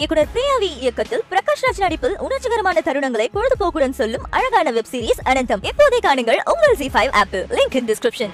இயக்குனர் பிரியாவி இயக்கத்தில் பிரகாஷ் ராஜ் நடிப்பில் உணர்ச்சிகரமான தருணங்களை பொழுதுபோக்குடன் சொல்லும் அழகான வெப் சீரிஸ் அனந்தம். இப்போதே காணுங்கள் உங்கள் Zee five apple link in description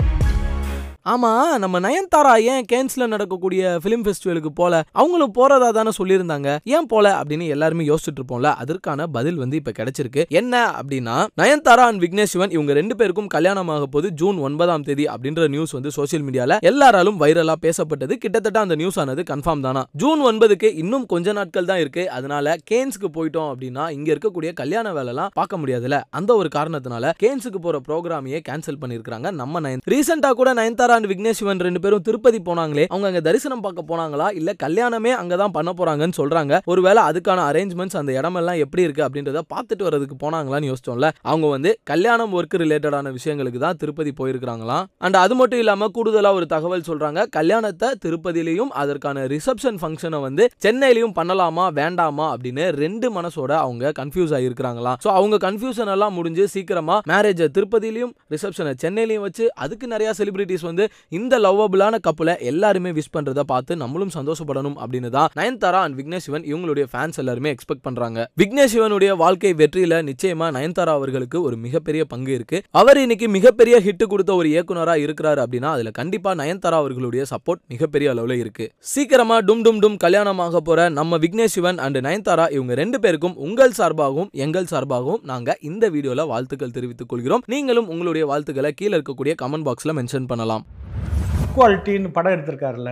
ஆமா நம்ம நயன்தாரா ஏன் கேன்ஸ்ல நடக்கக்கூடிய ஃபிலிம் ஃபெஸ்டிவலுக்கு போல அவங்களும் போறதா தானே சொல்லியிருந்தாங்க. ஏன் போல அப்படின்னு எல்லாருமே யோசிச்சுட்டு இருப்போம்ல. அதற்கான பதில் வந்து இப்ப கிடைச்சிருக்கு. என்ன அப்படின்னா நயன்தாரா அண்ட் விக்னேஷ் சிவன் இவங்க ரெண்டு பேருக்கும் கல்யாணம் ஆக போது ஜூன் ஒன்பதாம் தேதி அப்படின்ற நியூஸ் வந்து சோசியல் மீடியால எல்லாராலும் வைரலா பேசப்பட்டது. கிட்டத்தட்ட அந்த நியூஸ் ஆனது கன்ஃபார்ம் தானா. ஜூன் ஒன்பதுக்கு இன்னும் கொஞ்ச நாட்கள் தான் இருக்கு. அதனால கேன்ஸ்க்கு போயிட்டோம் அப்படின்னா இங்க இருக்கக்கூடிய கல்யாண வேலைலாம் பார்க்க முடியாதுல அந்த ஒரு காரணத்தினால கேன்ஸுக்கு போற ப்ரோக்ராமையே கேன்சல் பண்ணிருக்காங்க நம்ம நயன். ரீசெண்டா கூட நயன்தாரா அண்ட் விக்னேஷ் சிவன் ரெண்டு பேரும் திருப்பதி போனாங்களே அவங்க அங்க தரிசனம் பார்க்க போனாங்களா? இல்ல கல்யாணமே அங்கதான் பண்ண போறாங்கன்னு சொல்றாங்க. ஒருவேளை அதுக்கான அரேஞ்ச்மெண்ட்ஸ் அந்த இடமெல்லாம் எப்படி இருக்கு அப்படின்றத பார்த்துட்டு வரதுக்கு போனாங்களான்னு யோசிச்சோம்ல. அவங்க வந்து கல்யாணம் ஒர்க் ரிலேட்டடான விஷயங்களுக்கு தான் திருப்பதி போயிருக்கிறாங்களாம். அண்ட் அது மட்டும் இல்லாம கூடுதலா ஒரு தகவல் சொல்றாங்க கல்யாணத்தை திருப்பதியிலையும் அதற்கான ரிசப்ஷன் ஃபங்க்ஷனை வந்து சென்னையிலையும் பண்ணலாமா வேண்டாமா அப்படின்னு ரெண்டு மனசோட அவங்க கன்ஃபியூஸ் ஆகிருக்கிறாங்களாம் ஸோ அவங்க கன்ஃபியூஷன் எல்லாம் முடிஞ்சு சீக்கிரமா மேரேஜை திருப்பதியிலையும் ரிசப்ஷனை சென்னையிலையும் வச்சு அதுக்கு நிறைய செலிபிரிட்டிஸ் வந்து இந்த லவ்வபிளான கப்பலை எல்லாருமே விஷ் பண்றத பார்த்து நம்மளும் சந்தோஷப்படணும் அப்படின்னு தான் நயன்தாரா அண்ட் விக்னேஷ் சிவன் இவங்களுடைய ஃபேன்ஸ் எல்லாருமே எக்ஸ்பெக்ட் பண்றாங்க. விக்னேஷ் சிவனுடைய வாழ்க்கை வெற்றியில நிச்சயமா நயன்தாரா அவர்களுக்கு ஒரு மிகப்பெரிய பங்கு இருக்கு. அவர் இன்னைக்கு மிகப்பெரிய ஹிட் கொடுத்த ஒரு இயக்குனரா இருக்கிறாரு அப்படின்னா அதுல கண்டிப்பா நயன்தாரா அவர்களுடைய சப்போர்ட் மிகப்பெரிய அளவுல இருக்கு. சீக்கிரமா டும் டும் டும் கல்யாணமாக போற நம்ம விக்னேஷ் சிவன் அண்ட் நயன்தாரா இவங்க ரெண்டு பேருக்கும் உங்கள் சார்பாகவும் எங்கள் சார்பாகவும் நாங்க இந்த வீடியோல வாழ்த்துக்கள் தெரிவித்துக் கொள்கிறோம். நீங்களும் உங்களுடைய வாழ்த்துக்களை கீழே இருக்கக்கூடிய கமெண்ட் பாக்ஸ்ல மென்ஷன் பண்ணலாம். ஈக்குவாலிட்டின்னு படம் எடுத்திருக்காருல்ல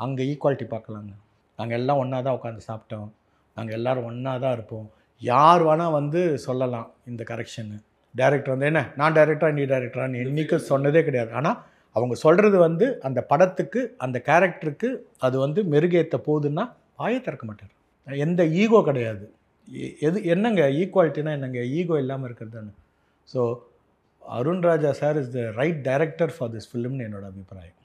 அங்கே ஈக்குவாலிட்டி பார்க்கலாங்க. நாங்கள் எல்லாம் ஒன்றா தான் உட்காந்து சாப்பிட்டோம். நாங்கள் எல்லாரும் ஒன்றா தான் இருப்போம். யார் வேணால் வந்து சொல்லலாம் இந்த கரெக்ஷனு டைரக்டர் வந்து என்ன? நான் டைரக்டரா நீ டைரக்டரான்னு என்றைக்கும் சொன்னதே கிடையாது. ஆனால் அவங்க சொல்கிறது வந்து அந்த படத்துக்கு அந்த கேரக்டருக்கு அது வந்து மெருகேற்ற போகுதுன்னா வாயை திறக்க மாட்டார். எந்த ஈகோ கிடையாது. எ- எது என்னங்க ஈக்குவாலிட்டினா என்னங்க? ஈகோ இல்லாமல் இருக்கிறது தானே so Arunraja sir is the right director for this ஃபிலிம்னு என்னோட அபிப்பிராயம்.